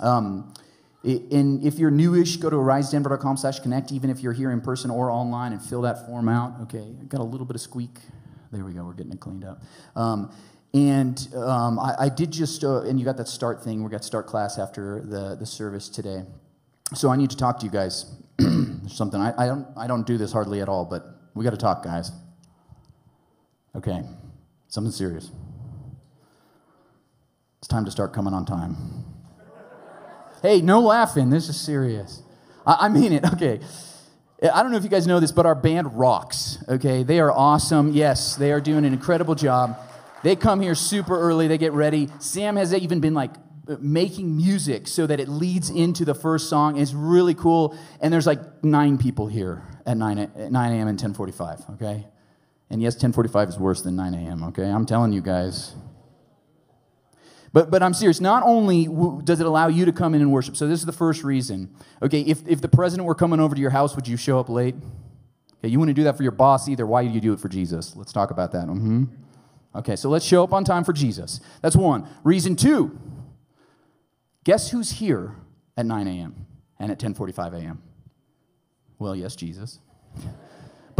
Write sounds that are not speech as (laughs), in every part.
Um, and if you're newish, go to arisedenver.com slash connect, even if you're here in person or online, and fill that form out. Okay, got a little bit of squeak. There we go, we're getting it cleaned up. Um, and um, I, I, did just, uh, and you got that start thing. We got start class after the, the service today. So I need to talk to you guys. (clears throat) Something, I, I, don't, I don't do this hardly at all, but we got to talk, guys. Okay, something serious. It's time to start coming on time. Hey, no laughing. This is serious. I, I mean it. Okay. I don't know if you guys know this, but our band rocks. Okay, they are awesome. Yes, they are doing an incredible job. They come here super early. They get ready. Sam has even been like making music so that it leads into the first song. It's really cool. And there's like nine people here at 9, at 9 a.m. and 10:45. Okay, and yes, 10:45 is worse than 9 a.m. Okay, I'm telling you guys. But, but I'm serious. Not only does it allow you to come in and worship, so this is the first reason. Okay, if, if the president were coming over to your house, would you show up late? Okay, you wouldn't do that for your boss either. Why do you do it for Jesus? Let's talk about that. Mm-hmm. Okay, so let's show up on time for Jesus. That's one. Reason two. Guess who's here at 9 a.m. and at 10:45 a.m.? Well, yes, Jesus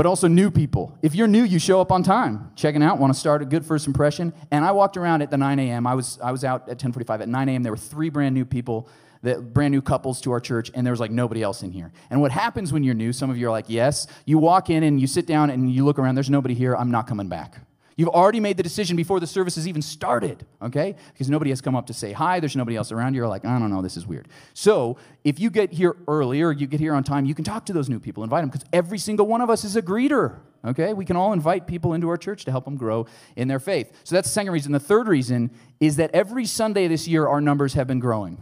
but also new people. If you're new, you show up on time, checking out, want to start a good first impression. And I walked around at the 9 a.m. I was, I was out at 10:45. At 9 a.m., there were three brand new people, that, brand new couples to our church, and there was like nobody else in here. And what happens when you're new? Some of you are like, yes. You walk in and you sit down and you look around. There's nobody here. I'm not coming back. You've already made the decision before the service has even started, okay? Because nobody has come up to say hi, there's nobody else around. You're like, I don't know, this is weird. So if you get here early or you get here on time, you can talk to those new people, invite them, because every single one of us is a greeter, okay? We can all invite people into our church to help them grow in their faith. So that's the second reason. The third reason is that every Sunday this year, our numbers have been growing,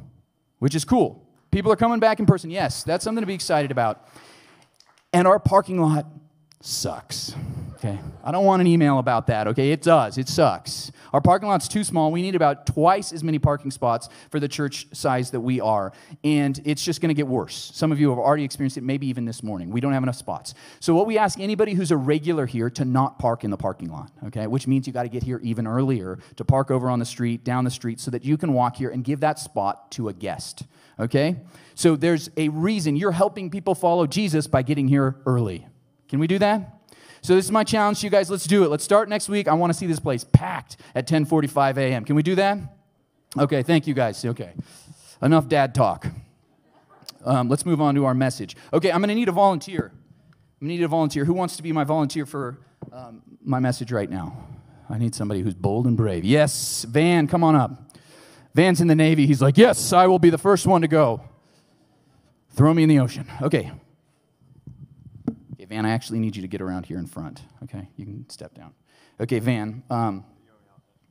which is cool. People are coming back in person. Yes, that's something to be excited about. And our parking lot sucks. Okay. I don't want an email about that. Okay. It does. It sucks. Our parking lot's too small. We need about twice as many parking spots for the church size that we are. And it's just going to get worse. Some of you have already experienced it, maybe even this morning. We don't have enough spots. So, what we ask anybody who's a regular here to not park in the parking lot, okay, which means you got to get here even earlier to park over on the street, down the street, so that you can walk here and give that spot to a guest, okay? So, there's a reason you're helping people follow Jesus by getting here early. Can we do that? So this is my challenge to you guys. Let's do it. Let's start next week. I want to see this place packed at 10:45 a.m. Can we do that? Okay, thank you guys. Okay. Enough dad talk. Um, let's move on to our message. Okay, I'm going to need a volunteer. I'm going to need a volunteer. Who wants to be my volunteer for um, my message right now? I need somebody who's bold and brave. Yes, Van, come on up. Van's in the Navy. He's like, Yes, I will be the first one to go. Throw me in the ocean. Okay, Van, I actually need you to get around here in front. Okay, you can step down. Okay, Van. Um,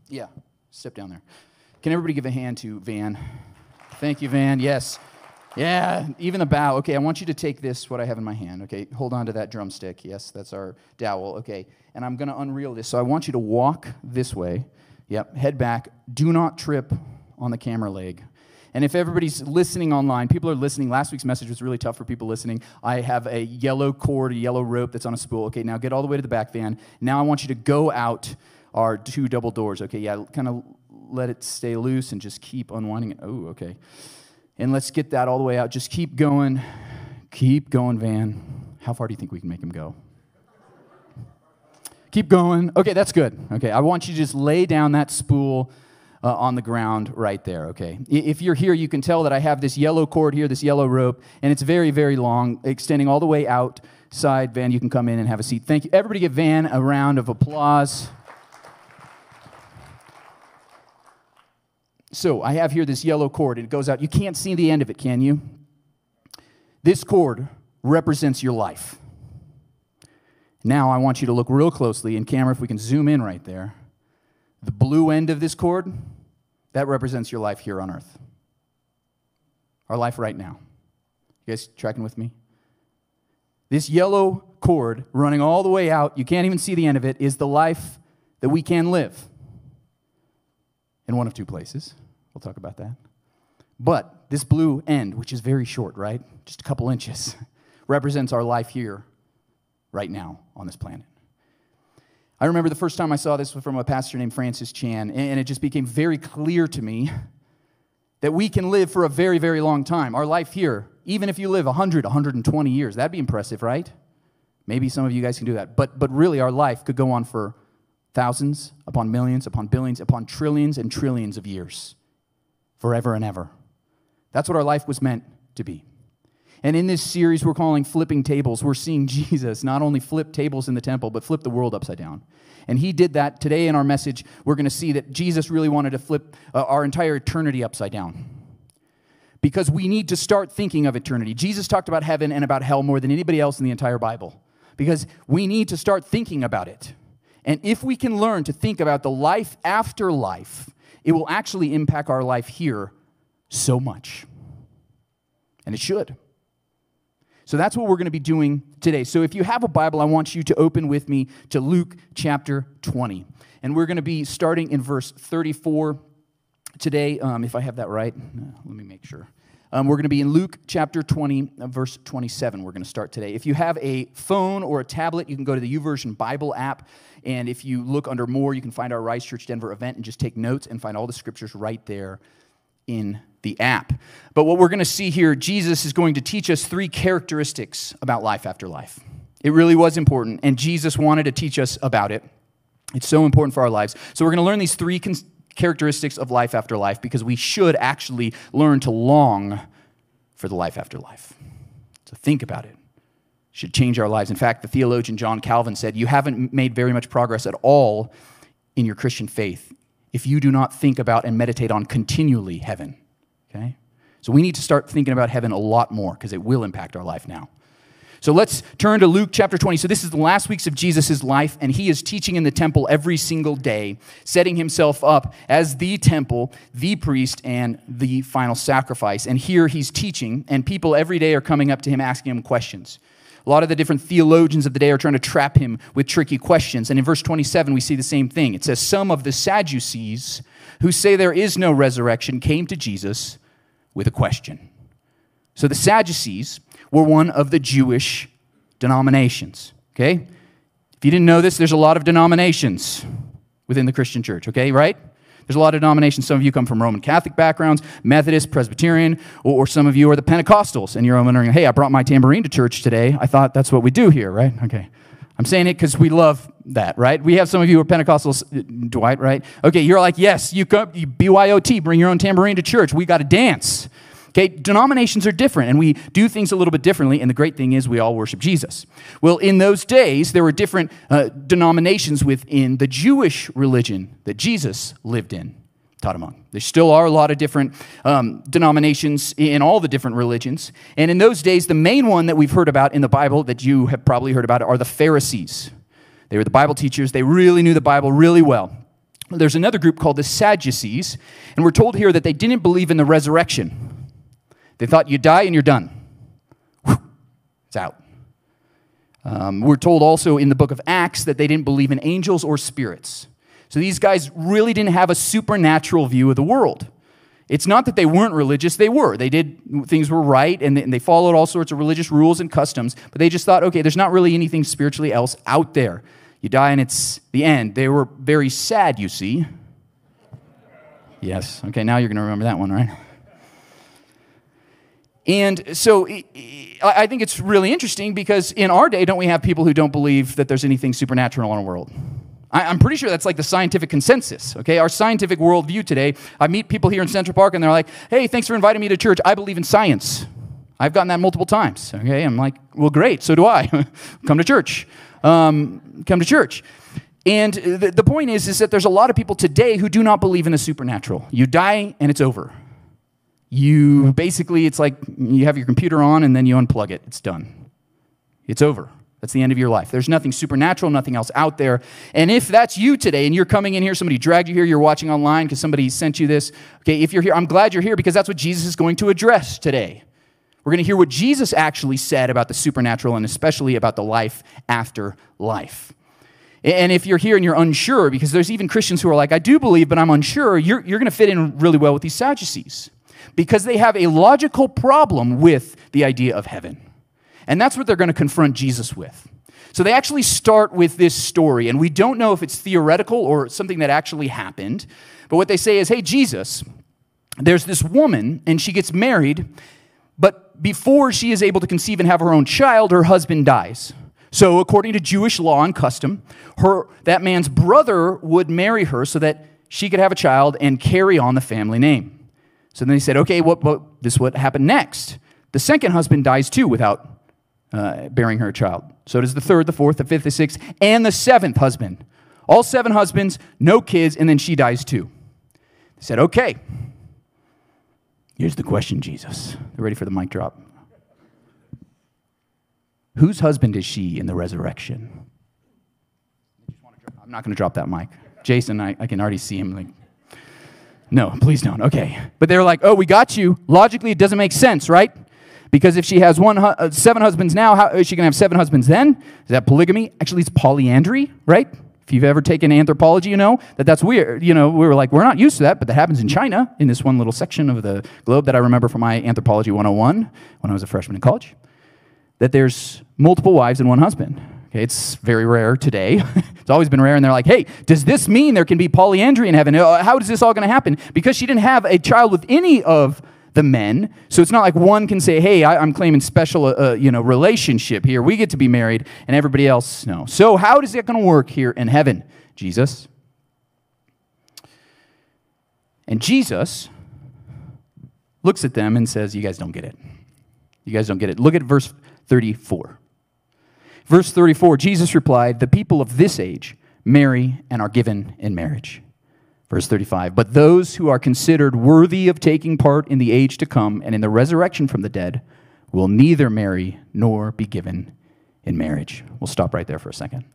yeah, step down there. Can everybody give a hand to Van? Thank you, Van. Yes. Yeah, even the bow. Okay, I want you to take this, what I have in my hand. Okay, hold on to that drumstick. Yes, that's our dowel. Okay, and I'm going to unreel this. So I want you to walk this way. Yep, head back. Do not trip on the camera leg. And if everybody's listening online, people are listening. Last week's message was really tough for people listening. I have a yellow cord, a yellow rope that's on a spool. Okay, now get all the way to the back Van. Now I want you to go out our two double doors. Okay, yeah, kind of let it stay loose and just keep unwinding it. Oh, okay. And let's get that all the way out. Just keep going. Keep going, Van. How far do you think we can make him go? Keep going. Okay, that's good. Okay, I want you to just lay down that spool uh, on the ground right there, okay? If you're here, you can tell that I have this yellow cord here, this yellow rope, and it's very, very long, extending all the way outside. Van, you can come in and have a seat. Thank you. Everybody give Van a round of applause. So I have here this yellow cord, and it goes out. You can't see the end of it, can you? This cord represents your life. Now I want you to look real closely, in camera, if we can zoom in right there. The blue end of this cord, that represents your life here on earth. Our life right now. You guys tracking with me? This yellow cord running all the way out, you can't even see the end of it, is the life that we can live in one of two places. We'll talk about that. But this blue end, which is very short, right? Just a couple inches, (laughs) represents our life here, right now, on this planet. I remember the first time I saw this from a pastor named Francis Chan, and it just became very clear to me that we can live for a very, very long time. Our life here, even if you live 100, 120 years, that'd be impressive, right? Maybe some of you guys can do that. But, but really, our life could go on for thousands upon millions upon billions upon trillions and trillions of years, forever and ever. That's what our life was meant to be. And in this series we're calling Flipping Tables, we're seeing Jesus not only flip tables in the temple, but flip the world upside down. And he did that. Today in our message, we're going to see that Jesus really wanted to flip uh, our entire eternity upside down. Because we need to start thinking of eternity. Jesus talked about heaven and about hell more than anybody else in the entire Bible. Because we need to start thinking about it. And if we can learn to think about the life after life, it will actually impact our life here so much. And it should. So that's what we're going to be doing today. So if you have a Bible, I want you to open with me to Luke chapter 20. And we're going to be starting in verse 34 today, um, if I have that right. Uh, let me make sure. Um, we're going to be in Luke chapter 20, uh, verse 27. We're going to start today. If you have a phone or a tablet, you can go to the YouVersion Bible app. And if you look under more, you can find our Rise Church Denver event and just take notes and find all the scriptures right there in the app. But what we're going to see here, Jesus is going to teach us three characteristics about life after life. It really was important, and Jesus wanted to teach us about it. It's so important for our lives. So we're going to learn these three characteristics of life after life because we should actually learn to long for the life after life. So think about it. it should change our lives. In fact, the theologian John Calvin said, You haven't made very much progress at all in your Christian faith if you do not think about and meditate on continually heaven. Okay? So we need to start thinking about heaven a lot more because it will impact our life now. So let's turn to Luke chapter 20. So this is the last weeks of Jesus' life, and he is teaching in the temple every single day, setting himself up as the temple, the priest, and the final sacrifice. And here he's teaching, and people every day are coming up to him asking him questions. A lot of the different theologians of the day are trying to trap him with tricky questions. And in verse 27, we see the same thing. It says, Some of the Sadducees who say there is no resurrection came to Jesus with a question. So the Sadducees were one of the Jewish denominations. Okay? If you didn't know this, there's a lot of denominations within the Christian church, okay, right? There's a lot of denominations. Some of you come from Roman Catholic backgrounds, Methodist, Presbyterian, or, or, some of you are the Pentecostals, and you're wondering, hey, I brought my tambourine to church today. I thought that's what we do here, right? Okay. I'm saying it because we love that, right? We have some of you who are Pentecostals, uh, Dwight, right? Okay, you're like, yes, you come, you BYOT, bring your own tambourine to church. We got to dance. Okay, denominations are different and we do things a little bit differently, and the great thing is we all worship Jesus. Well, in those days, there were different uh, denominations within the Jewish religion that Jesus lived in, taught among. There still are a lot of different um, denominations in all the different religions. And in those days, the main one that we've heard about in the Bible that you have probably heard about are the Pharisees. They were the Bible teachers, they really knew the Bible really well. There's another group called the Sadducees, and we're told here that they didn't believe in the resurrection. They thought you die and you're done. Whew, it's out. Um, we're told also in the book of Acts that they didn't believe in angels or spirits. So these guys really didn't have a supernatural view of the world. It's not that they weren't religious, they were. They did things were right and they, and they followed all sorts of religious rules and customs, but they just thought, okay, there's not really anything spiritually else out there. You die and it's the end. They were very sad, you see. Yes. Okay, now you're going to remember that one, right? And so I think it's really interesting because in our day, don't we have people who don't believe that there's anything supernatural in our world? I'm pretty sure that's like the scientific consensus, okay? Our scientific worldview today. I meet people here in Central Park and they're like, hey, thanks for inviting me to church. I believe in science. I've gotten that multiple times, okay? I'm like, well, great, so do I. (laughs) come to church. Um, come to church. And the, the point is, is that there's a lot of people today who do not believe in the supernatural. You die and it's over. You basically, it's like you have your computer on and then you unplug it. It's done. It's over. That's the end of your life. There's nothing supernatural, nothing else out there. And if that's you today and you're coming in here, somebody dragged you here, you're watching online because somebody sent you this, okay, if you're here, I'm glad you're here because that's what Jesus is going to address today. We're going to hear what Jesus actually said about the supernatural and especially about the life after life. And if you're here and you're unsure, because there's even Christians who are like, I do believe, but I'm unsure, you're, you're going to fit in really well with these Sadducees because they have a logical problem with the idea of heaven. And that's what they're going to confront Jesus with. So they actually start with this story, and we don't know if it's theoretical or something that actually happened. But what they say is, hey, Jesus, there's this woman, and she gets married, but before she is able to conceive and have her own child, her husband dies. So, according to Jewish law and custom, her, that man's brother would marry her so that she could have a child and carry on the family name. So then they said, okay, what, what, this is what happened next. The second husband dies too without uh, bearing her a child. So does the third, the fourth, the fifth, the sixth, and the seventh husband. All seven husbands, no kids, and then she dies too. They said, okay, here's the question, Jesus. They're ready for the mic drop. Whose husband is she in the resurrection? I'm not going to drop that mic. Jason, I, I can already see him like, no, please don't. Okay. But they're like, oh, we got you. Logically, it doesn't make sense, right? Because if she has one, uh, seven husbands now, how is she going to have seven husbands then? Is that polygamy? Actually, it's polyandry, right? If you've ever taken anthropology, you know that that's weird. You know, we were like, we're not used to that, but that happens in China in this one little section of the globe that I remember from my anthropology 101 when I was a freshman in college. That there's multiple wives and one husband. It's very rare today. (laughs) it's always been rare. And they're like, hey, does this mean there can be polyandry in heaven? Uh, how is this all going to happen? Because she didn't have a child with any of the men. So it's not like one can say, hey, I, am claiming special uh, uh, you know, relationship here. We get to be married, and everybody else no. So how is that going to work here in heaven? Jesus. And Jesus looks at them and says, You guys don't get it. You guys don't get it. Look at verse 34. Verse 34 Jesus replied, The people of this age marry and are given in marriage. Verse 35 But those who are considered worthy of taking part in the age to come and in the resurrection from the dead will neither marry nor be given in marriage. We'll stop right there for a second.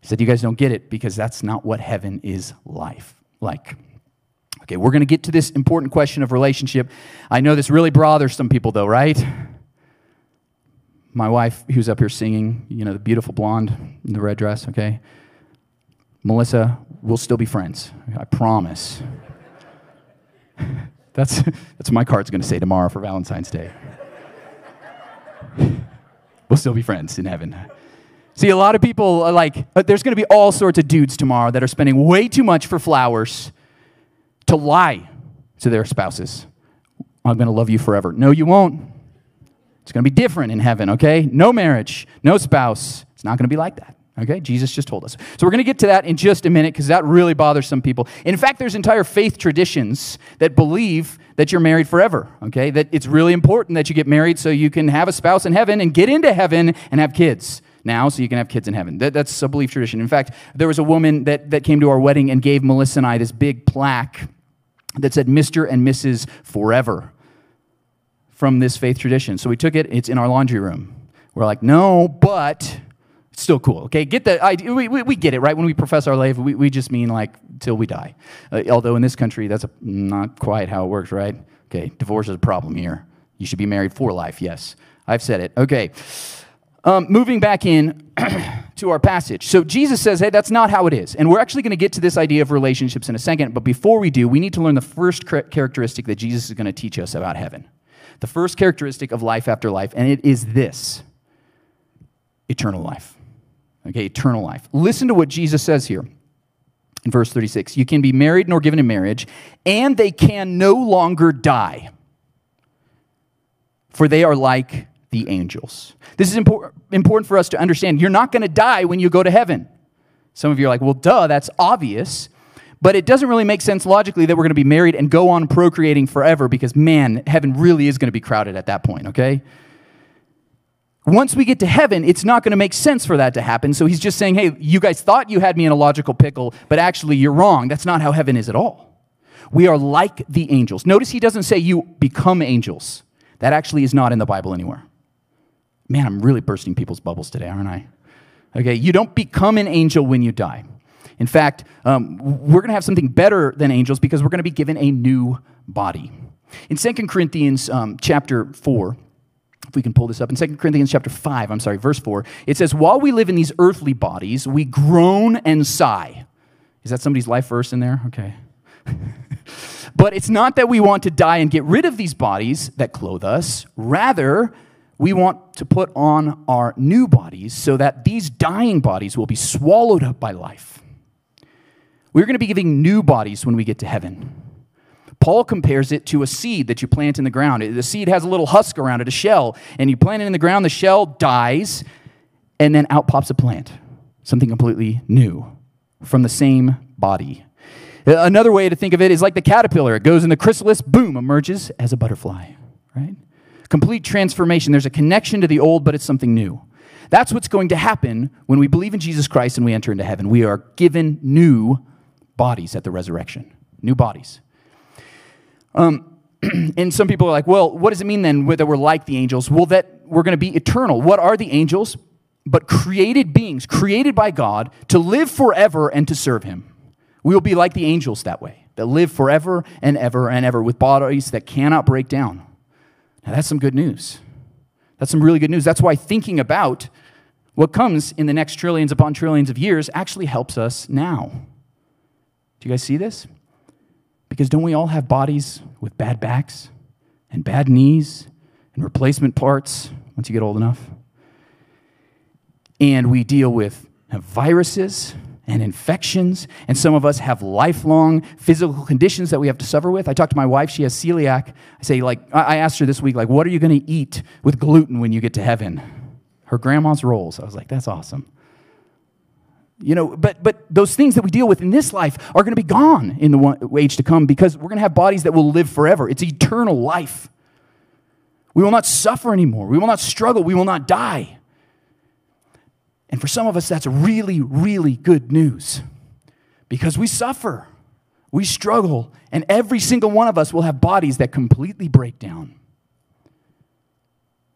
He said, You guys don't get it because that's not what heaven is life like. Okay, we're going to get to this important question of relationship. I know this really bothers some people, though, right? My wife, who's up here singing, you know, the beautiful blonde in the red dress, okay? Melissa, we'll still be friends. I promise. (laughs) That's, that's what my card's going to say tomorrow for Valentine's Day. (laughs) we'll still be friends in heaven. See, a lot of people are like, uh, there's going to be all sorts of dudes tomorrow that are spending way too much for flowers to lie to their spouses. I'm going to love you forever. No, you won't. It's going to be different in heaven, okay? No marriage, no spouse. It's not going to be like that. Okay, Jesus just told us. So we're going to get to that in just a minute because that really bothers some people. In fact, there's entire faith traditions that believe that you're married forever. Okay, that it's really important that you get married so you can have a spouse in heaven and get into heaven and have kids now so you can have kids in heaven. That, that's a belief tradition. In fact, there was a woman that, that came to our wedding and gave Melissa and I this big plaque that said Mr. and Mrs. Forever from this faith tradition. So we took it, it's in our laundry room. We're like, no, but it's still cool. Okay, get the idea. We, we, we, get it, right? When we profess our faith, we, we just mean like till we die. Uh, although in this country, that's a, not quite how it works, right? Okay, divorce is a problem here. You should be married for life, yes. I've said it. Okay. Um, moving back in (clears throat) to our passage. So Jesus says, hey, that's not how it is. And we're actually going to get to this idea of relationships in a second. But before we do, we need to learn the first characteristic that Jesus is going to teach us about heaven the first characteristic of life after life, and it is this eternal life. Okay, eternal life. Listen to what Jesus says here in verse 36 You can be married nor given in marriage, and they can no longer die, for they are like the angels. This is impor- important for us to understand. You're not going to die when you go to heaven. Some of you are like, well, duh, that's obvious. But it doesn't really make sense logically that we're going to be married and go on procreating forever because, man, heaven really is going to be crowded at that point, okay? Once we get to heaven, it's not going to make sense for that to happen. So he's just saying, hey, you guys thought you had me in a logical pickle, but actually you're wrong. That's not how heaven is at all. We are like the angels. Notice he doesn't say you become angels. That actually is not in the Bible anywhere. Man, I'm really bursting people's bubbles today, aren't I? Okay, you don't become an angel when you die. In fact, um, we're going to have something better than angels because we're going to be given a new body. In 2 Corinthians um, chapter 4, if we can pull this up in 2 Corinthians chapter 5, I'm sorry, verse 4, it says, While we live in these earthly bodies, we groan and sigh. Is that somebody's life verse in there? Okay. (laughs) but it's not that we want to die and get rid of these bodies that clothe us. Rather, we want to put on our new bodies so that these dying bodies will be swallowed up by life. We're going to be giving new bodies when we get to heaven. Paul compares it to a seed that you plant in the ground. The seed has a little husk around it, a shell, and you plant it in the ground, the shell dies, and then out pops a plant, something completely new from the same body. Uh, another way to think of it is like the caterpillar. It goes in the chrysalis, boom, emerges as a butterfly, right? Complete transformation. There's a connection to the old, but it's something new. That's what's going to happen when we believe in Jesus Christ and we enter into heaven. We are given new bodies at the resurrection, new bodies. Um, (clears throat) and some people are like, well, what does it mean then that we're like the angels? Well, that we're going to be eternal. What are the angels? But created beings, created by God to live forever and to serve Him. We will be like the angels that way, that live forever and ever and ever with bodies that cannot break down. Now, that's some good news. That's some really good news. That's why thinking about what comes in the next trillions upon trillions of years actually helps us now. Do you guys see this? Because don't we all have bodies with bad backs and bad knees and replacement parts once you get old enough? And we deal with viruses and infections, and some of us have lifelong physical conditions that we have to suffer with. I talked to my wife; she has celiac. I say, like, I asked her this week, like, what are you going to eat with gluten when you get to heaven? Her grandma's rolls. I was like, that's awesome. You know, but but those things that we deal with in this life are going to be gone in the age to come because we're going to have bodies that will live forever. It's eternal life. We will not suffer anymore. We will not struggle. We will not die. And for some of us, that's really, really good news because we suffer, we struggle, and every single one of us will have bodies that completely break down.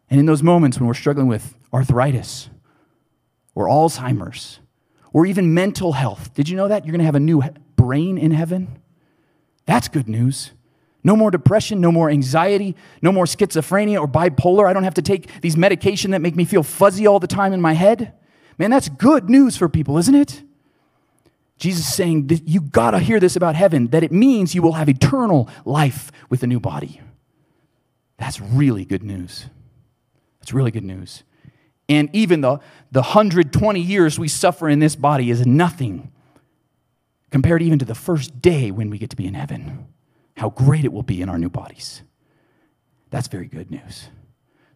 And in those moments when we're struggling with arthritis or Alzheimer's or even mental health, did you know that? You're going to have a new brain in heaven? That's good news. No more depression, no more anxiety, no more schizophrenia or bipolar. I don't have to take these medication that make me feel fuzzy all the time in my head. Man, that's good news for people, isn't it? Jesus is saying that you got to hear this about heaven, that it means you will have eternal life with a new body. That's really good news. That's really good news. And even the, the 120 years we suffer in this body is nothing compared even to the first day when we get to be in heaven. How great it will be in our new bodies. That's very good news.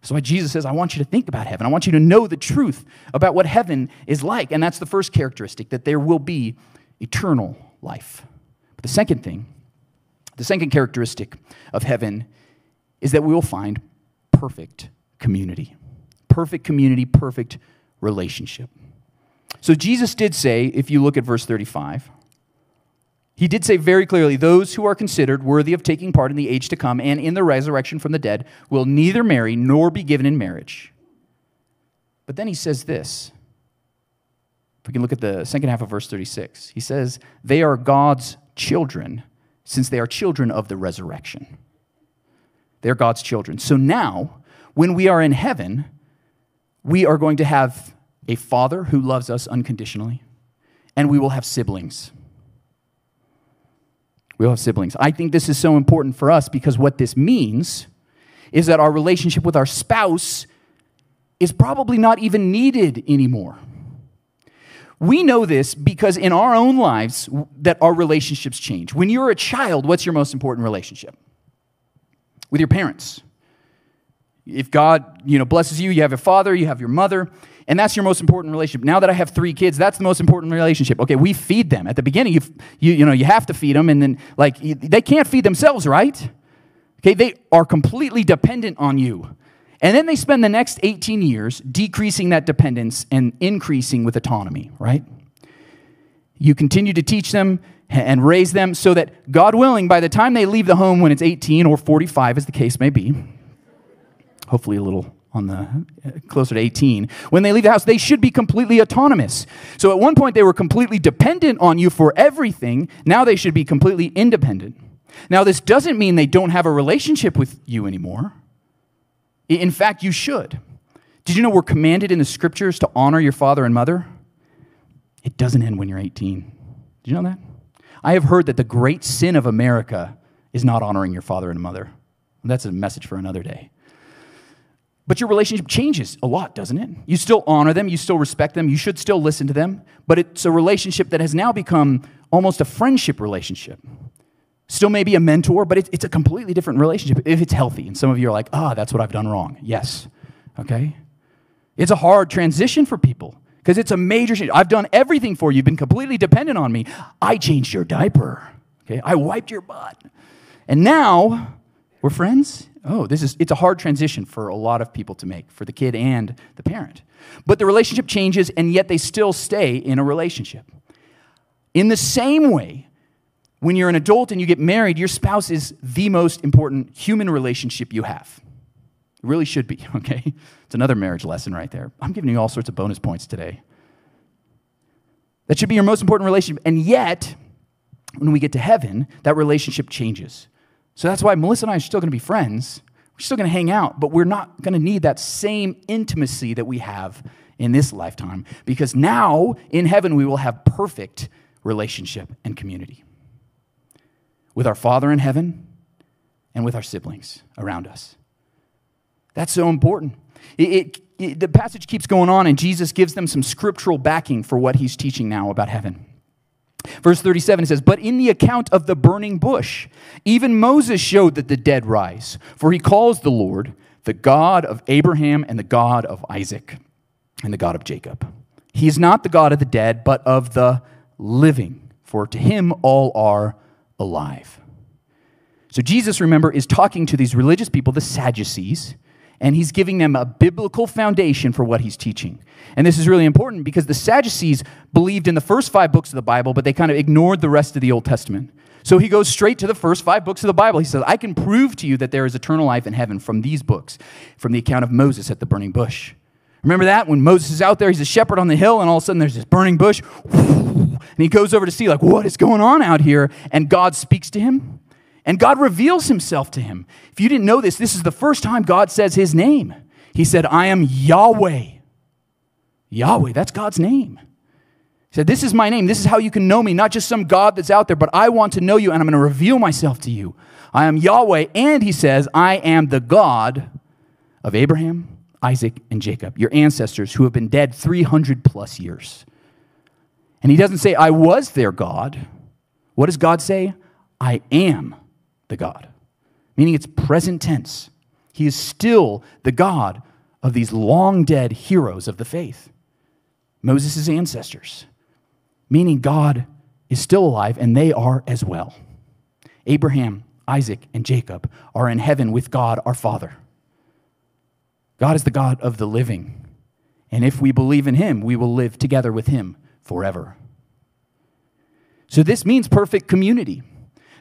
That's why Jesus says, I want you to think about heaven. I want you to know the truth about what heaven is like. And that's the first characteristic, that there will be eternal life. But the second thing, the second characteristic of heaven is that we will find perfect community. Perfect community, perfect relationship. So Jesus did say, if you look at verse 35, he did say very clearly those who are considered worthy of taking part in the age to come and in the resurrection from the dead will neither marry nor be given in marriage. But then he says this. If we can look at the second half of verse 36, he says, They are God's children, since they are children of the resurrection. They're God's children. So now, when we are in heaven, we are going to have a father who loves us unconditionally, and we will have siblings. We all have siblings. I think this is so important for us because what this means is that our relationship with our spouse is probably not even needed anymore. We know this because in our own lives that our relationships change. When you're a child, what's your most important relationship? With your parents. If God, you know, blesses you, you have a father, you have your mother, and that's your most important relationship. Now that I have three kids, that's the most important relationship. Okay, we feed them. At the beginning, you, you, you know, you have to feed them, and then, like, they can't feed themselves, right? Okay, they are completely dependent on you. And then they spend the next 18 years decreasing that dependence and increasing with autonomy, right? You continue to teach them and raise them so that, God willing, by the time they leave the home when it's 18 or 45, as the case may be, hopefully a little on the closer to 18 when they leave the house they should be completely autonomous. So at one point they were completely dependent on you for everything. Now they should be completely independent. Now this doesn't mean they don't have a relationship with you anymore. In fact you should. Did you know we're commanded in the scriptures to honor your father and mother? It doesn't end when you're 18 did you know that? I have heard that the great sin of america is not honoring your father and mother. That's a message for another day but your relationship changes a lot, doesn't it? You still honor them, you still respect them, you should still listen to them, but it's a relationship that has now become almost a friendship relationship. still maybe a mentor, but it's, a completely different relationship if it's healthy. And some of you are like, ah, oh, that's what I've done wrong. Yes. Okay? It's a hard transition for people because it's a major change. I've done everything for you. You've been completely dependent on me. I changed your diaper. Okay? I wiped your butt. And now we're friends. Oh, this is it's a hard transition for a lot of people to make, for the kid and the parent. But the relationship changes and yet they still stay in a relationship. In the same way, when you're an adult and you get married, your spouse is the most important human relationship you have. It really should be, (laughs) okay? It's another marriage lesson right there. I'm giving you all sorts of bonus points today. That should be your most important relationship. And yet, when we get to heaven, that relationship changes. So that's why Melissa and I are still going to be friends. We're still going to hang out, but we're not going to need that same intimacy that we have in this lifetime because now in heaven we will have perfect relationship and community with our Father in heaven and with our siblings around us. That's so important. It, it, it, the passage keeps going on, and Jesus gives them some scriptural backing for what he's teaching now about heaven. Verse 37 says, But in the account of the burning bush, even Moses showed that the dead rise, for he calls the Lord the God of Abraham and the God of Isaac and the God of Jacob. He is not the God of the dead, but of the living, for to him all are alive. So Jesus, remember, is talking to these religious people, the Sadducees, and he's giving them a biblical foundation for what he's teaching. And this is really important because the Sadducees believed in the first five books of the Bible, but they kind of ignored the rest of the Old Testament. So he goes straight to the first five books of the Bible. He says, I can prove to you that there is eternal life in heaven from these books, from the account of Moses at the burning bush. Remember that? When Moses is out there, he's a shepherd on the hill, and all of a sudden there's this burning bush. And he goes over to see, like, what is going on out here? And God speaks to him. And God reveals himself to him. If you didn't know this, this is the first time God says his name. He said, I am Yahweh. Yahweh, that's God's name. He said, This is my name. This is how you can know me, not just some God that's out there, but I want to know you and I'm going to reveal myself to you. I am Yahweh. And he says, I am the God of Abraham, Isaac, and Jacob, your ancestors who have been dead 300 plus years. And he doesn't say, I was their God. What does God say? I am the God, meaning it's present tense. He is still the God of these long dead heroes of the faith, Moses' ancestors, meaning God is still alive and they are as well. Abraham, Isaac, and Jacob are in heaven with God our Father. God is the God of the living. And if we believe in him, we will live together with him forever. So this means perfect community.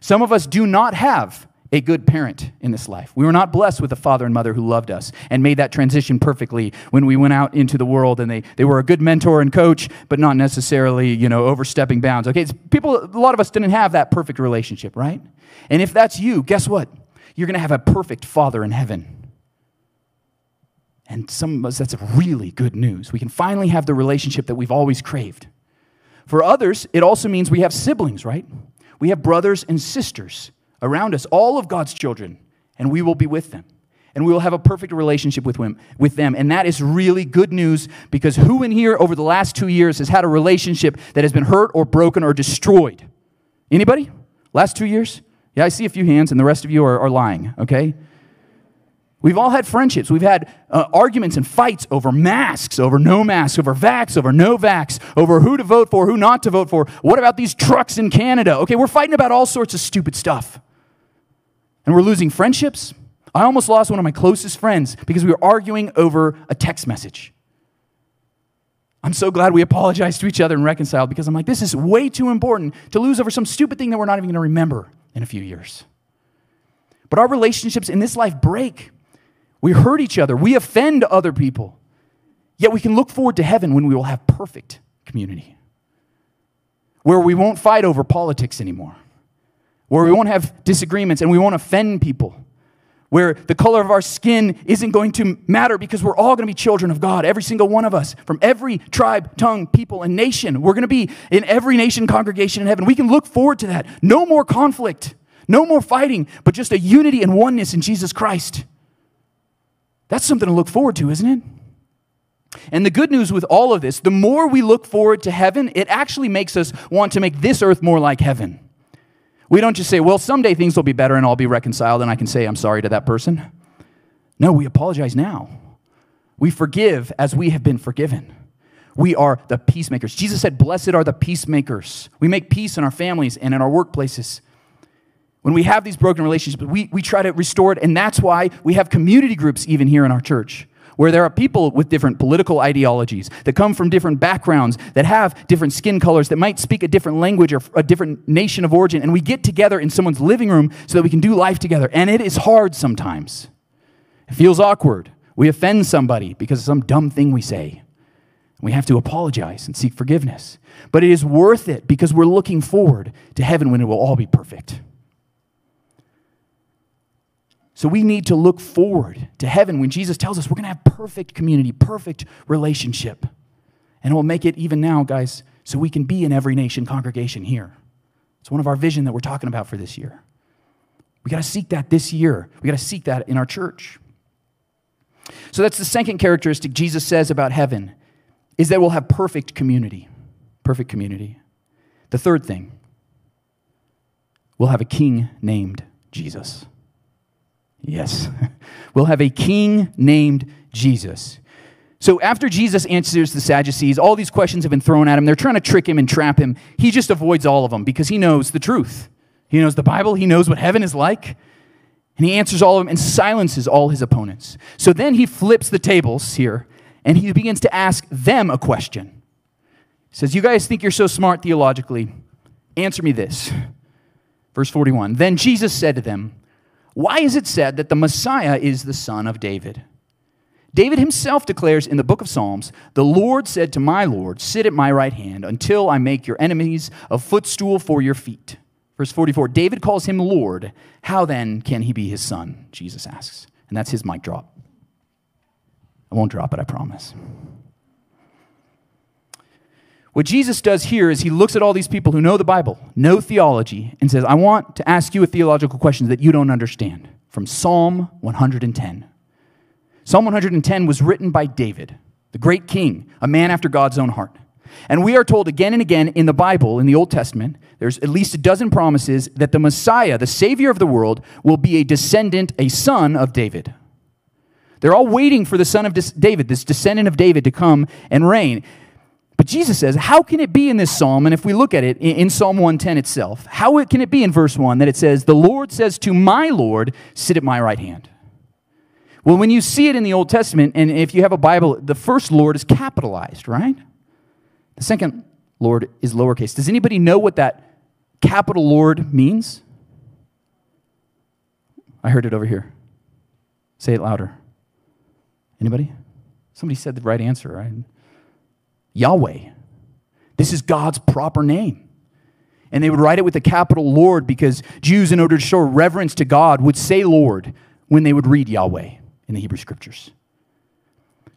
Some of us do not have a good parent in this life. We were not blessed with a father and mother who loved us and made that transition perfectly when we went out into the world and they, they were a good mentor and coach, but not necessarily, you know, overstepping bounds. Okay, people, a lot of us didn't have that perfect relationship, right? And if that's you, guess what? You're going to have a perfect father in heaven. And some of us, that's really good news. We can finally have the relationship that we've always craved. For others, it also means we have siblings, right? We have brothers and sisters around us, all of God's children, and we will be with them. And we will have a perfect relationship with them, with them. And that is really good news because who in here over the last two years has had a relationship that has been hurt or broken or destroyed? Anybody? Last two years? Yeah, I see a few hands, and the rest of you are, are lying, okay? We've all had friendships. We've had uh, arguments and fights over masks, over no masks, over vax, over no vax, over who to vote for, who not to vote for. What about these trucks in Canada? Okay, we're fighting about all sorts of stupid stuff. And we're losing friendships. I almost lost one of my closest friends because we were arguing over a text message. I'm so glad we apologized to each other and reconciled because I'm like, this is way too important to lose over some stupid thing that we're not even going to remember in a few years. But our relationships in this life break we hurt each other. We offend other people. Yet we can look forward to heaven when we will have perfect community, where we won't fight over politics anymore, where we won't have disagreements and we won't offend people, where the color of our skin isn't going to matter because we're all going to be children of God, every single one of us, from every tribe, tongue, people, and nation. We're going to be in every nation congregation in heaven. We can look forward to that. No more conflict, no more fighting, but just a unity and oneness in Jesus Christ. That's something to look forward to, isn't it? And the good news with all of this, the more we look forward to heaven, it actually makes us want to make this earth more like heaven. We don't just say, well, someday things will be better and I'll be reconciled and I can say I'm sorry to that person. No, we apologize now. We forgive as we have been forgiven. We are the peacemakers. Jesus said, Blessed are the peacemakers. We make peace in our families and in our workplaces. When we have these broken relationships, we, we try to restore it. And that's why we have community groups even here in our church, where there are people with different political ideologies that come from different backgrounds, that have different skin colors, that might speak a different language or a different nation of origin. And we get together in someone's living room so that we can do life together. And it is hard sometimes. It feels awkward. We offend somebody because of some dumb thing we say. We have to apologize and seek forgiveness. But it is worth it because we're looking forward to heaven when it will all be perfect. So we need to look forward to heaven when Jesus tells us we're going to have perfect community, perfect relationship. And it will make it even now, guys, so we can be in every nation congregation here. It's one of our vision that we're talking about for this year. We got to seek that this year. We got to seek that in our church. So that's the second characteristic Jesus says about heaven is that we'll have perfect community. Perfect community. The third thing, we'll have a king named Jesus. Yes. (laughs) we'll have a king named Jesus. So after Jesus answers the Sadducees, all these questions have been thrown at him. They're trying to trick him and trap him. He just avoids all of them because he knows the truth. He knows the Bible, he knows what heaven is like. And he answers all of them and silences all his opponents. So then he flips the tables here and he begins to ask them a question. He says, You guys think you're so smart theologically. Answer me this. Verse 41 Then Jesus said to them, Why is it said that the Messiah is the son of David? David himself declares in the book of Psalms, The Lord said to my Lord, Sit at my right hand until I make your enemies a footstool for your feet. Verse 44 David calls him Lord. How then can he be his son? Jesus asks. And that's his mic drop. I won't drop it, I promise. What Jesus does here is he looks at all these people who know the Bible, know theology, and says, I want to ask you a theological question that you don't understand from Psalm 110. Psalm 110 was written by David, the great king, a man after God's own heart. And we are told again and again in the Bible, in the Old Testament, there's at least a dozen promises that the Messiah, the Savior of the world, will be a descendant, a son of David. They're all waiting for the son of David, this descendant of David, to come and reign. But Jesus says, How can it be in this psalm? And if we look at it in Psalm 110 itself, how can it be in verse 1 that it says, The Lord says to my Lord, Sit at my right hand? Well, when you see it in the Old Testament, and if you have a Bible, the first Lord is capitalized, right? The second Lord is lowercase. Does anybody know what that capital Lord means? I heard it over here. Say it louder. Anybody? Somebody said the right answer, right? Yahweh. This is God's proper name. And they would write it with the capital Lord because Jews, in order to show reverence to God, would say Lord when they would read Yahweh in the Hebrew scriptures.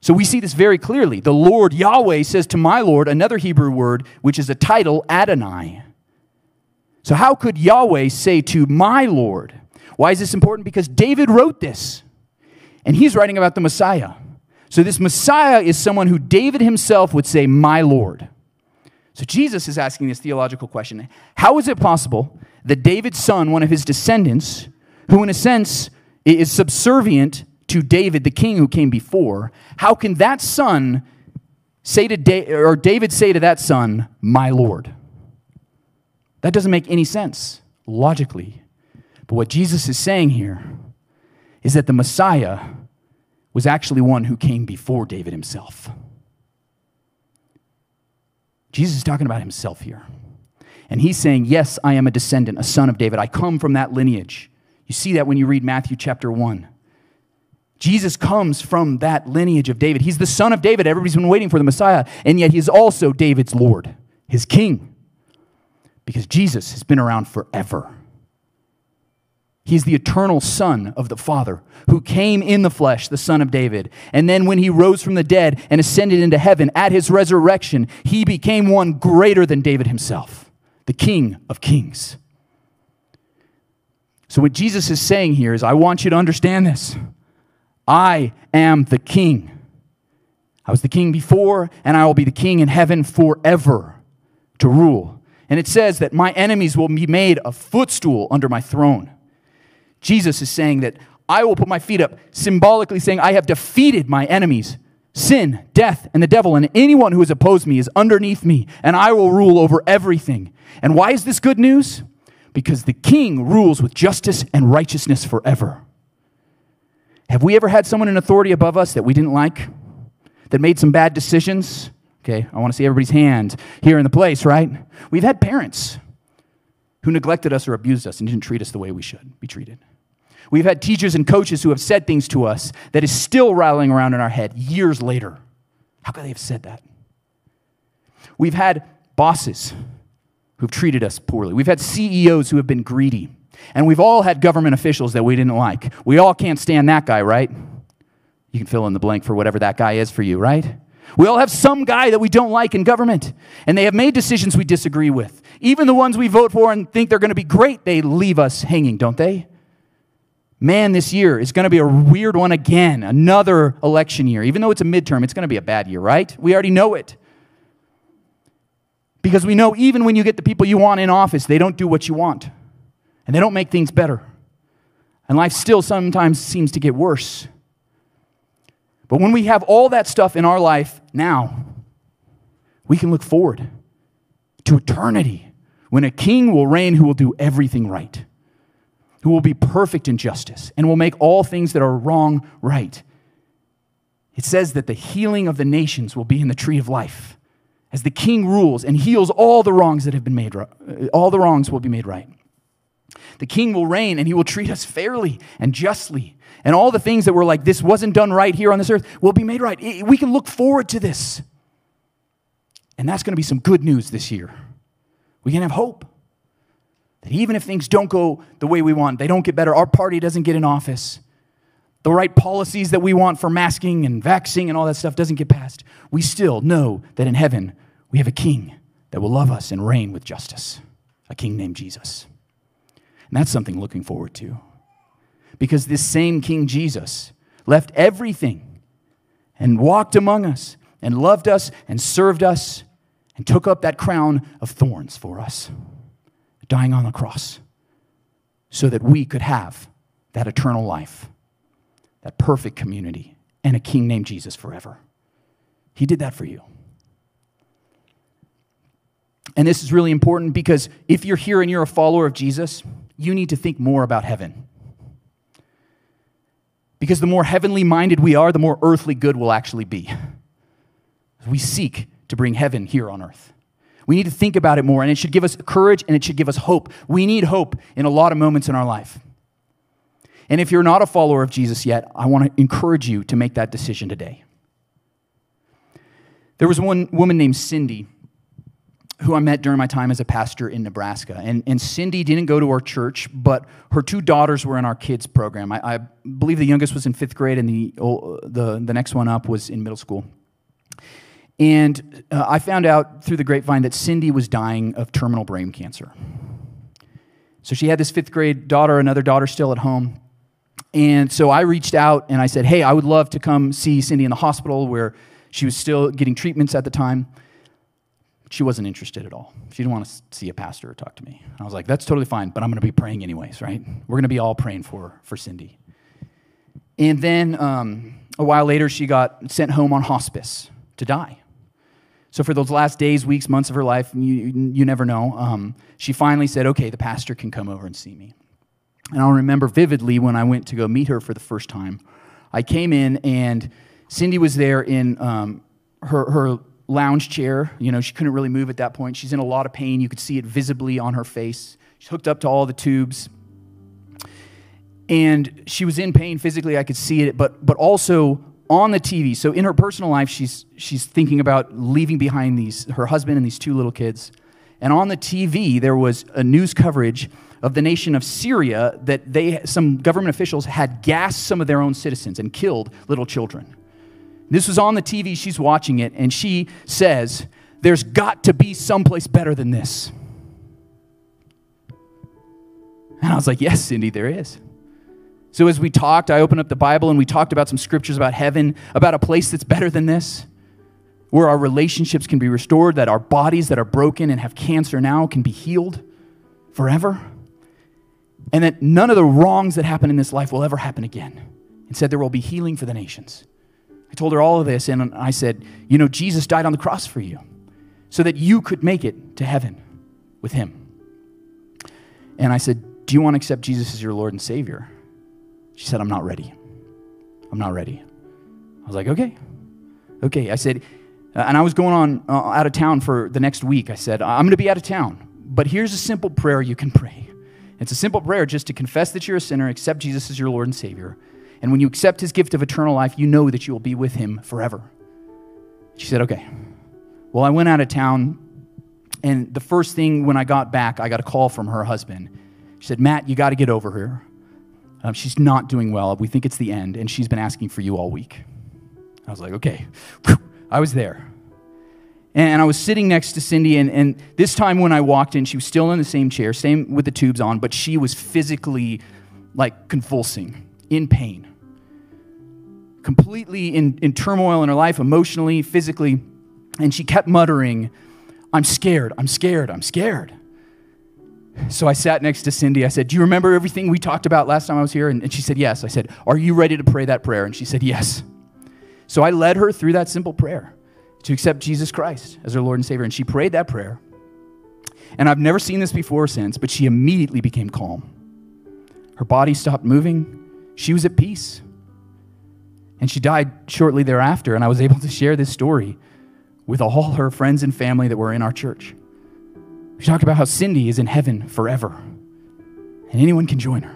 So we see this very clearly. The Lord Yahweh says to my Lord another Hebrew word, which is a title, Adonai. So, how could Yahweh say to my Lord? Why is this important? Because David wrote this, and he's writing about the Messiah. So, this Messiah is someone who David himself would say, My Lord. So, Jesus is asking this theological question How is it possible that David's son, one of his descendants, who in a sense is subservient to David, the king who came before, how can that son say to da- or David say to that son, "My Lord"? That doesn't make any sense logically. But what Jesus is saying here is that the Messiah was actually one who came before David himself. Jesus is talking about himself here. And he's saying, Yes, I am a descendant, a son of David. I come from that lineage. You see that when you read Matthew chapter 1. Jesus comes from that lineage of David. He's the son of David. Everybody's been waiting for the Messiah, and yet he's also David's Lord, his king because Jesus has been around forever. He's the eternal Son of the Father who came in the flesh, the Son of David. And then when he rose from the dead and ascended into heaven at his resurrection, he became one greater than David himself, the King of Kings. So, what Jesus is saying here is, I want you to understand this. I am the King. I was the King before, and I will be the King in heaven forever to rule And it says that my enemies will be made a footstool under my throne. Jesus is saying that I will put my feet up, symbolically saying, I have defeated my enemies sin, death, and the devil, and anyone who has opposed me is underneath me, and I will rule over everything. And why is this good news? Because the king rules with justice and righteousness forever. Have we ever had someone in authority above us that we didn't like, that made some bad decisions? Okay, I want to see everybody's hand here in the place, right? We've had parents who neglected us or abused us and didn't treat us the way we should be treated. We've had teachers and coaches who have said things to us that is still rattling around in our head years later. How could they have said that? We've had bosses who've treated us poorly. We've had CEOs who have been greedy. And we've all had government officials that we didn't like. We all can't stand that guy, right? You can fill in the blank for whatever that guy is for you, right? We all have some guy that we don't like in government, and they have made decisions we disagree with. Even the ones we vote for and think they're going to be great, they leave us hanging, don't they? Man, this year is going to be a weird one again, another election year. Even though it's a midterm, it's going to be a bad year, right? We already know it. Because we know even when you get the people you want in office, they don't do what you want, and they don't make things better. And life still sometimes seems to get worse. But when we have all that stuff in our life now, we can look forward to eternity when a king will reign who will do everything right, who will be perfect in justice, and will make all things that are wrong right. It says that the healing of the nations will be in the tree of life. As the king rules and heals all the wrongs that have been made, uh, all the wrongs will be made right. The king will reign and he will treat us fairly and justly and all the things that were like, this wasn't done right here on this earth, will be made right. We can look forward to this. And that's going to be some good news this year. We can have hope that even if things don't go the way we want, they don't get better, our party doesn't get in office, the right policies that we want for masking and vaccine and all that stuff doesn't get passed, we still know that in heaven we have a king that will love us and reign with justice, a king named Jesus. And that's something looking forward to. Because this same King Jesus left everything and walked among us and loved us and served us and took up that crown of thorns for us, dying on the cross, so that we could have that eternal life, that perfect community, and a king named Jesus forever. He did that for you. And this is really important because if you're here and you're a follower of Jesus, you need to think more about heaven. Because the more heavenly minded we are, the more earthly good we'll actually be. We seek to bring heaven here on earth. We need to think about it more, and it should give us courage and it should give us hope. We need hope in a lot of moments in our life. And if you're not a follower of Jesus yet, I want to encourage you to make that decision today. There was one woman named Cindy who I met during my time as a pastor in Nebraska. And, and Cindy didn't go to our church, but her two daughters were in our kids program. I, I believe the youngest was in fifth grade, and the, the, the next one up was in middle school. And uh, I found out through the grapevine that Cindy was dying of terminal brain cancer. So she had this fifth grade daughter, another daughter still at home. And so I reached out and I said, Hey, I would love to come see Cindy in the hospital where she was still getting treatments at the time she wasn't interested at all. She didn't want to see a pastor or talk to me. I was like, that's totally fine, but I'm going to be praying anyways, right? We're going to be all praying for, for Cindy. And then um, a while later, she got sent home on hospice to die. So for those last days, weeks, months of her life, you, you never know, um, she finally said, okay, the pastor can come over and see me. And I'll remember vividly when I went to go meet her for the first time. I came in and Cindy was there in um, her, her lounge chair. You know, she couldn't really move at that point. She's in a lot of pain. You could see it visibly on her face. She's hooked up to all the tubes. And she was in pain physically, I could see it, but, but also on the TV. So in her personal life, she's, she's thinking about leaving behind these, her husband and these two little kids. And on the TV, there was a news coverage of the nation of Syria that they, some government officials had gassed some of their own citizens and killed little children. This was on the TV, she's watching it, and she says, There's got to be someplace better than this. And I was like, Yes, Cindy, there is. So as we talked, I opened up the Bible and we talked about some scriptures about heaven, about a place that's better than this. where our relationships can be restored, that our bodies that are broken and have cancer now can be healed forever, and that none of the wrongs that happen in this life will ever happen again. Instead, there will be healing for the nations. I told her all of this, and I said, You know, Jesus died on the cross for you so that you could make it to heaven with him. And I said, Do you want to accept Jesus as your Lord and Savior? She said, I'm not ready. I'm not ready. I was like, Okay. Okay. I said, uh, and I was going on uh, out of town for the next week. I said, I'm going to be out of town, but here's a simple prayer you can pray. It's a simple prayer just to confess that you're a sinner, accept Jesus as your Lord and Savior. And when you accept his gift of eternal life, you know that you will be with him forever. She said, Okay. Well, I went out of town, and the first thing when I got back, I got a call from her husband. She said, Matt, you got to get over here. Um, she's not doing well. We think it's the end, and she's been asking for you all week. I was like, Okay. I was there. And I was sitting next to Cindy, and, and this time when I walked in, she was still in the same chair, same with the tubes on, but she was physically like convulsing, in pain, completely in, in turmoil in her life, emotionally, physically. And she kept muttering, I'm scared, I'm scared, I'm scared. So I sat next to Cindy. I said, Do you remember everything we talked about last time I was here? And, and she said, Yes. I said, Are you ready to pray that prayer? And she said, Yes. So I led her through that simple prayer to accept Jesus Christ as her Lord and Savior. And she prayed that prayer. And I've never seen this before or since, but she immediately became calm. Her body stopped moving. She was at peace. And she died shortly thereafter. And I was able to share this story with all her friends and family that were in our church. She talked about how Cindy is in heaven forever, and anyone can join her.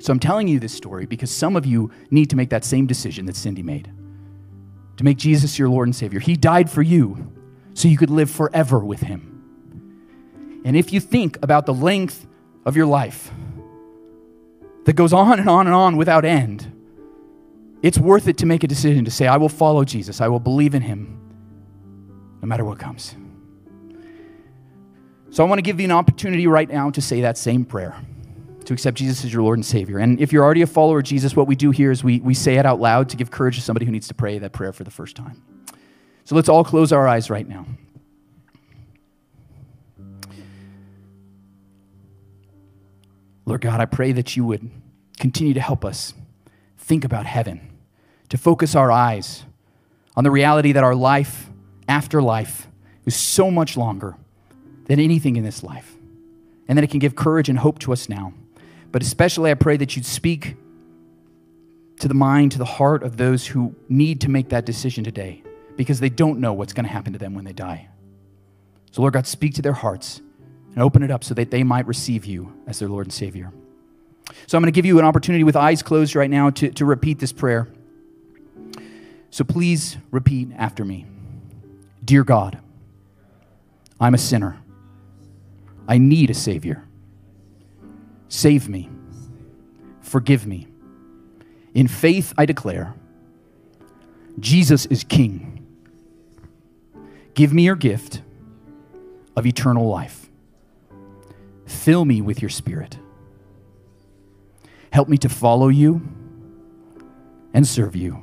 So I'm telling you this story because some of you need to make that same decision that Cindy made to make Jesus your Lord and Savior. He died for you so you could live forever with Him. And if you think about the length of your life that goes on and on and on without end, it's worth it to make a decision to say, I will follow Jesus, I will believe in Him no matter what comes. So I want to give you an opportunity right now to say that same prayer to accept Jesus as your Lord and Savior. And if you're already a follower of Jesus, what we do here is we, we say it out loud to give courage to somebody who needs to pray that prayer for the first time. So let's all close our eyes right now. Lord God, I pray that you would continue to help us think about heaven, to focus our eyes on the reality that our life after life is so much longer than anything in this life, and that it can give courage and hope to us now. But especially, I pray that you'd speak to the mind, to the heart of those who need to make that decision today because they don't know what's going to happen to them when they die. So, Lord God, speak to their hearts and open it up so that they might receive you as their Lord and Savior. So, I'm going to give you an opportunity with eyes closed right now to, to repeat this prayer. So, please repeat after me Dear God, I'm a sinner. I need a Savior. Save me. Forgive me. In faith, I declare Jesus is King. Give me your gift of eternal life. Fill me with your Spirit. Help me to follow you and serve you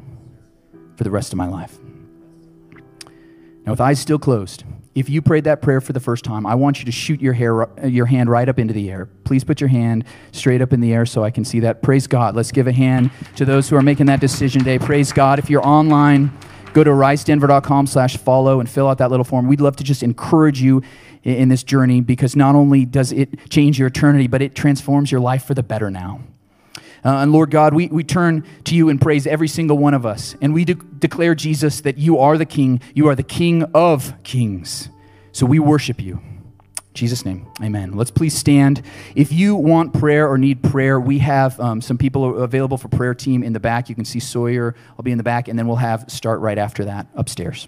for the rest of my life. Now, with eyes still closed, if you prayed that prayer for the first time, I want you to shoot your, hair, your hand right up into the air. Please put your hand straight up in the air so I can see that. Praise God. Let's give a hand to those who are making that decision today. Praise God. If you're online, go to risedenver.com slash follow and fill out that little form. We'd love to just encourage you in this journey because not only does it change your eternity, but it transforms your life for the better now. Uh, and Lord God, we, we turn to you and praise every single one of us. And we de- declare, Jesus, that you are the King. You are the King of kings. So we worship you. In Jesus' name, amen. Let's please stand. If you want prayer or need prayer, we have um, some people available for prayer team in the back. You can see Sawyer. I'll be in the back, and then we'll have start right after that upstairs.